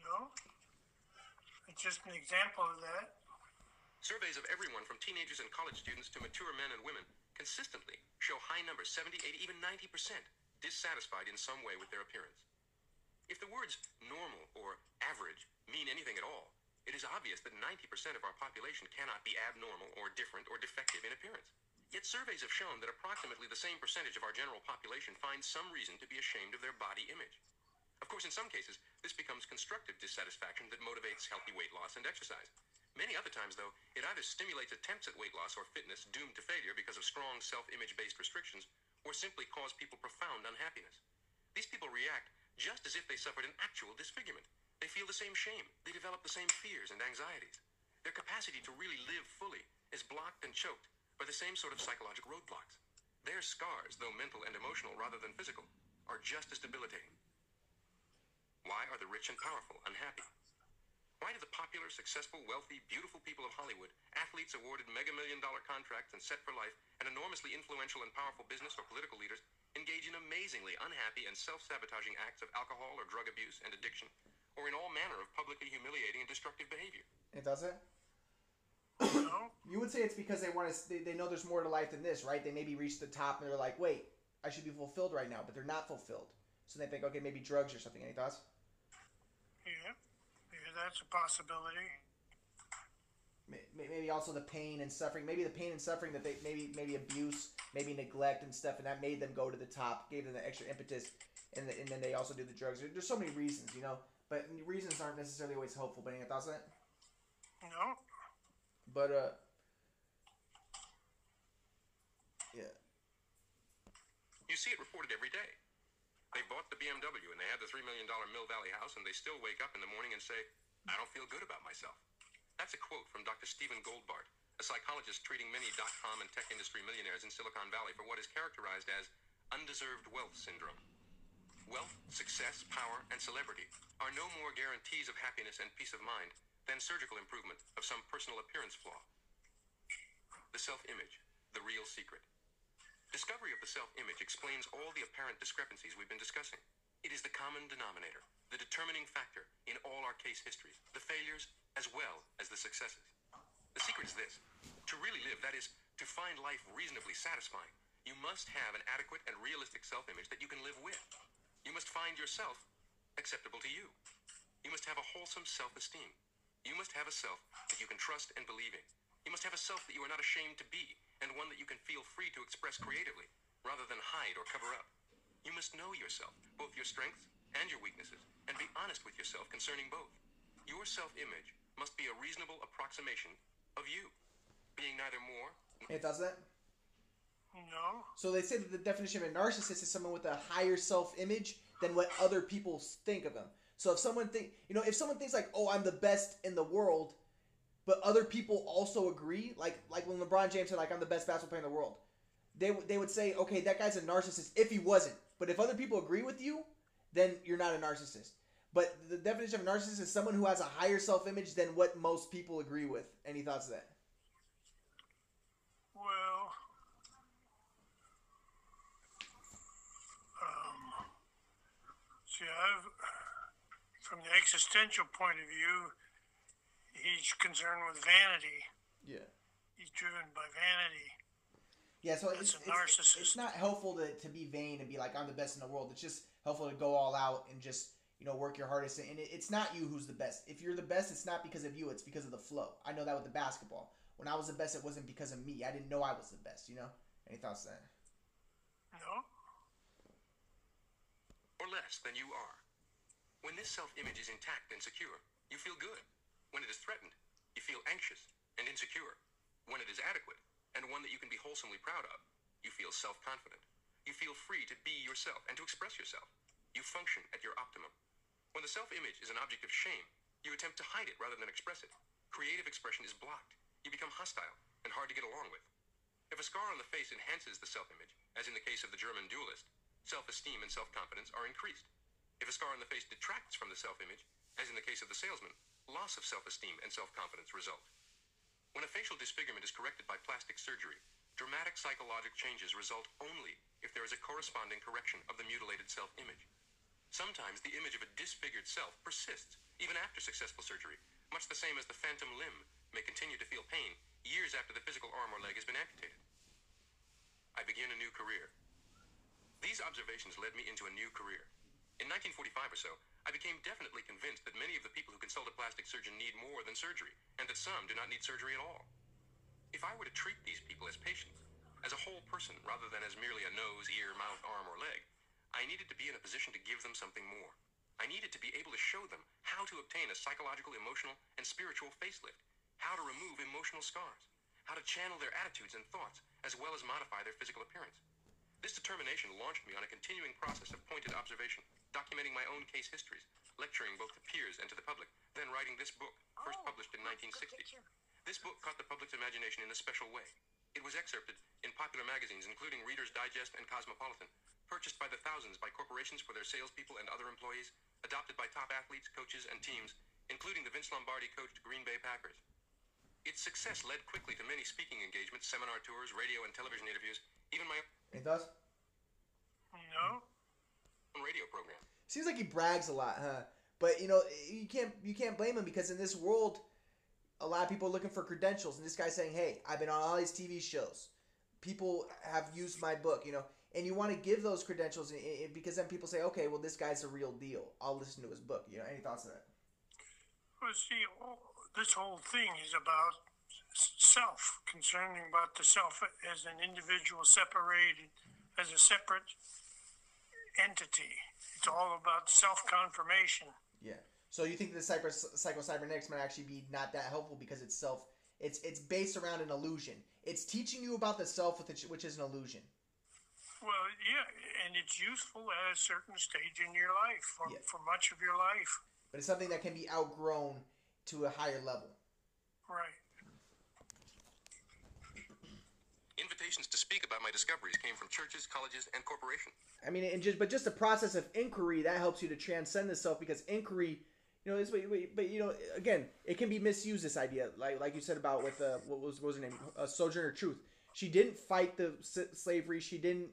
No. It's just an example of that. Surveys of everyone from teenagers and college students to mature men and women consistently show high numbers 70, 80, even 90% dissatisfied in some way with their appearance. If the words normal or average mean anything at all, it is obvious that 90% of our population cannot be abnormal or different or defective in appearance. Yet surveys have shown that approximately the same percentage of our general population finds some reason to be ashamed of their body image. Of course, in some cases, this becomes constructive dissatisfaction that motivates healthy weight loss and exercise. Many other times, though, it either stimulates attempts at weight loss or fitness doomed to failure because of strong self-image based restrictions, or simply cause people profound unhappiness. These people react just as if they suffered an actual disfigurement. They feel the same shame. They develop the same fears and anxieties. Their capacity to really live fully is blocked and choked by the same sort of psychological roadblocks. Their scars, though mental and emotional rather than physical, are just as debilitating. Why are the rich and powerful unhappy? Why do the popular, successful, wealthy, beautiful people of Hollywood, athletes awarded mega million dollar contracts and set for life, and enormously influential and powerful business or political leaders engage in amazingly unhappy and self sabotaging acts of alcohol or drug abuse and addiction, or in all manner of publicly humiliating and destructive behavior? Any thoughts on that? No. You would say it's because they want to. They, they know there's more to life than this, right? They maybe reach the top and they're like, wait, I should be fulfilled right now, but they're not fulfilled. So they think, okay, maybe drugs or something. Any thoughts? Yeah. Yeah. that's a possibility. Maybe also the pain and suffering. Maybe the pain and suffering that they maybe maybe abuse, maybe neglect and stuff, and that made them go to the top, gave them the extra impetus, and, the, and then they also do the drugs. There's so many reasons, you know. But reasons aren't necessarily always hopeful. But any thoughts on that? No. But uh, yeah. You see it reported every day. They bought the BMW and they had the $3 million Mill Valley house, and they still wake up in the morning and say, I don't feel good about myself. That's a quote from Dr. Stephen Goldbart, a psychologist treating many dot com and tech industry millionaires in Silicon Valley for what is characterized as undeserved wealth syndrome. Wealth, success, power, and celebrity are no more guarantees of happiness and peace of mind than surgical improvement of some personal appearance flaw. The self image, the real secret. Discovery of the self image explains all the apparent discrepancies we've been discussing. It is the common denominator, the determining factor in all our case histories, the failures as well as the successes. The secret is this to really live, that is, to find life reasonably satisfying, you must have an adequate and realistic self image that you can live with. You must find yourself acceptable to you. You must have a wholesome self esteem. You must have a self that you can trust and believe in. You must have a self that you are not ashamed to be and one that you can feel free to express creatively, rather than hide or cover up. You must know yourself, both your strengths and your weaknesses, and be honest with yourself concerning both. Your self-image must be a reasonable approximation of you, being neither more. Thoughts on that? No. So they say that the definition of a narcissist is someone with a higher self-image than what other people think of them. So if someone think, you know, if someone thinks like, "Oh, I'm the best in the world," but other people also agree. Like like when LeBron James said like I'm the best basketball player in the world, they they would say okay that guy's a narcissist if he wasn't. But if other people agree with you, then you're not a narcissist. But the definition of a narcissist is someone who has a higher self image than what most people agree with. Any thoughts on that? Well, um, see, I've, from the existential point of view, he's concerned with vanity. Yeah. He's driven by vanity. Yeah, so it's, it's, it's, not helpful to, to be vain and be like, I'm the best in the world. It's just helpful to go all out and just, you know, work your hardest. And it, it's not you who's the best. If you're the best, it's not because of you, it's because of the flow. I know that with the basketball. When I was the best, it wasn't because of me. I didn't know I was the best, you know? Any thoughts on that? No. Or less than you are. When this self image is intact and secure, you feel good. When it is threatened, you feel anxious and insecure. When it is adequate, and one that you can be wholesomely proud of, you feel self confident. You feel free to be yourself and to express yourself. You function at your optimum. When the self image is an object of shame, you attempt to hide it rather than express it. Creative expression is blocked. You become hostile and hard to get along with. If a scar on the face enhances the self image, as in the case of the German duelist, self esteem and self confidence are increased. If a scar on the face detracts from the self image, as in the case of the salesman, loss of self-esteem and self-confidence result. When a facial disfigurement is corrected by plastic surgery, dramatic psychological changes result only if there is a corresponding correction of the mutilated self-image. Sometimes the image of a disfigured self persists even after successful surgery, much the same as the phantom limb may continue to feel pain years after the physical arm or leg has been amputated. I begin a new career. These observations led me into a new career. In 1945 or so, I became definitely convinced that many of the people who consult a plastic surgeon need more than surgery, and that some do not need surgery at all. If I were to treat these people as patients, as a whole person rather than as merely a nose, ear, mouth, arm, or leg, I needed to be in a position to give them something more. I needed to be able to show them how to obtain a psychological, emotional, and spiritual facelift, how to remove emotional scars, how to channel their attitudes and thoughts, as well as modify their physical appearance. This determination launched me on a continuing process of pointed observation documenting my own case histories, lecturing both to peers and to the public, then writing this book, first oh, published in 1960. This book caught the public's imagination in a special way. It was excerpted in popular magazines, including Reader's Digest and Cosmopolitan, purchased by the thousands by corporations for their salespeople and other employees, adopted by top athletes, coaches, and teams, including the Vince Lombardi coached Green Bay Packers. Its success led quickly to many speaking engagements, seminar tours, radio and television interviews, even my... It does? No radio program. Seems like he brags a lot, huh? But you know, you can't you can't blame him because in this world, a lot of people are looking for credentials, and this guy's saying, "Hey, I've been on all these TV shows. People have used my book, you know." And you want to give those credentials because then people say, "Okay, well, this guy's a real deal. I'll listen to his book." You know, any thoughts on that? Well, see, all, this whole thing is about self, concerning about the self as an individual separated, as a separate entity. It's all about self confirmation. Yeah. So you think the cyber, psycho cybernetics might actually be not that helpful because it's self. It's it's based around an illusion. It's teaching you about the self, which which is an illusion. Well, yeah, and it's useful at a certain stage in your life, for, Yeah. for much of your life. But it's something that can be outgrown to a higher level. Right. To speak about my discoveries came from churches, colleges, and corporations. I mean, and just but just the process of inquiry that helps you to transcend the self because inquiry, you know, this way. But, you know, again, it can be misused. This idea, like like you said about with uh, what was what was her name, uh, Sojourner Truth. She didn't fight the slavery. She didn't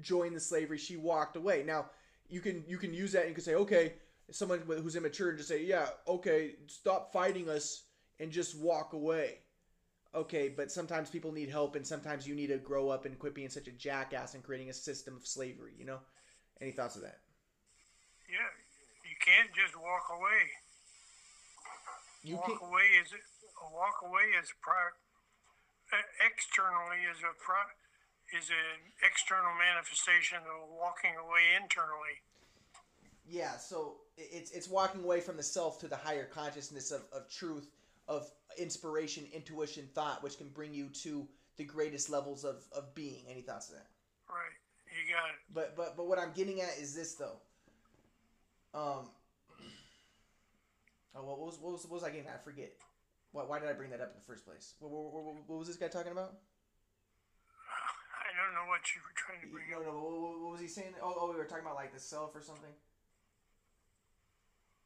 join the slavery. She walked away. Now you can you can use that and you can say, okay, someone who's immature and just say, yeah, okay, stop fighting us and just walk away. Okay, but sometimes people need help, and sometimes you need to grow up and quit being such a jackass and creating a system of slavery. You know, any thoughts of that? Yeah, you can't just walk away. You walk can away is a walk away is pri- externally is a pri- is an external manifestation of walking away internally. yeah. So it's it's walking away from the self to the higher consciousness of, of truth, of inspiration, intuition, thought, which can bring you to the greatest levels of, of being. Any thoughts on that? Right. You got it. But but but what I'm getting at is this though. Um. Oh, what was what was what was I getting at? I forget. Why, why did I bring that up in the first place? What, what, what, what was this guy talking about? I don't know what you were trying to bring No, up. no. What, what- what was he saying? Oh, oh, we were talking about like the self or something.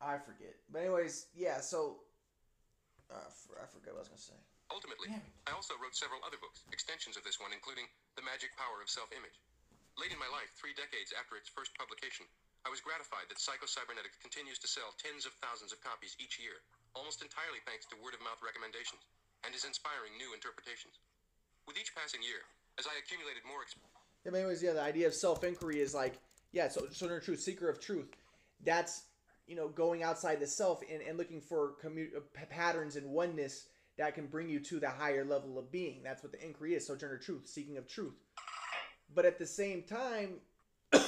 I forget. But anyways, yeah. So, uh, I forgot what I was gonna say. Ultimately, I also wrote several other books, extensions of this one, including The Magic Power of Self-Image. Late in my life, three decades after its first publication, I was gratified that Psycho Cybernetics continues to sell tens of thousands of copies each year, almost entirely thanks to word-of-mouth recommendations, and is inspiring new interpretations. With each passing year, as I accumulated more experience. Yeah, but anyways, yeah, the idea of self inquiry is like, yeah, so sojourner truth, seeker of truth. That's you know going outside the self and, and looking for commu- uh, patterns and oneness that can bring you to the higher level of being. That's what the inquiry is, sojourner truth, seeking of truth. But at the same time,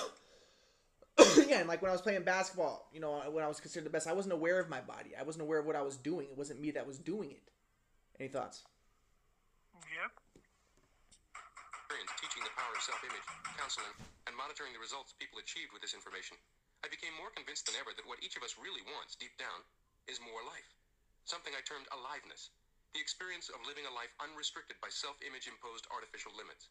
again like when I was playing basketball, you know, when I was considered the best, I wasn't aware of my body. I wasn't aware of what I was doing. It wasn't me that was doing it. Any thoughts? Yep. teaching the power of self-image, counseling, and monitoring the results people achieved with this information, I became more convinced than ever that what each of us really wants deep down is more life. Something I termed aliveness. The experience of living a life unrestricted by self-image imposed artificial limits.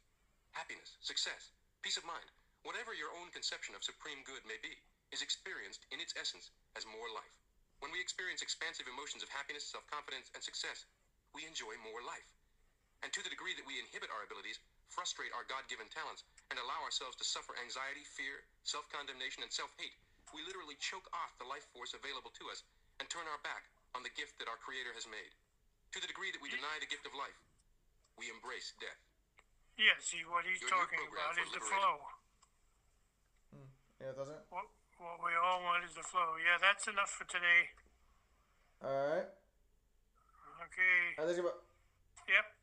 Happiness, success, peace of mind, whatever your own conception of supreme good may be, is experienced in its essence as more life. When we experience expansive emotions of happiness, self-confidence, and success, we enjoy more life. And to the degree that we inhibit our abilities, frustrate our God given talents, and allow ourselves to suffer anxiety, fear, self condemnation, and self hate, we literally choke off the life force available to us and turn our back on the gift that our Creator has made. To the degree that we deny the gift of life, we embrace death. Yeah. See what he's Your talking about for is the liberated- flow. Hmm. Yeah, doesn't. What what we all want is the flow. Yeah, that's enough for today. All right. Okay. All right let's. Yep.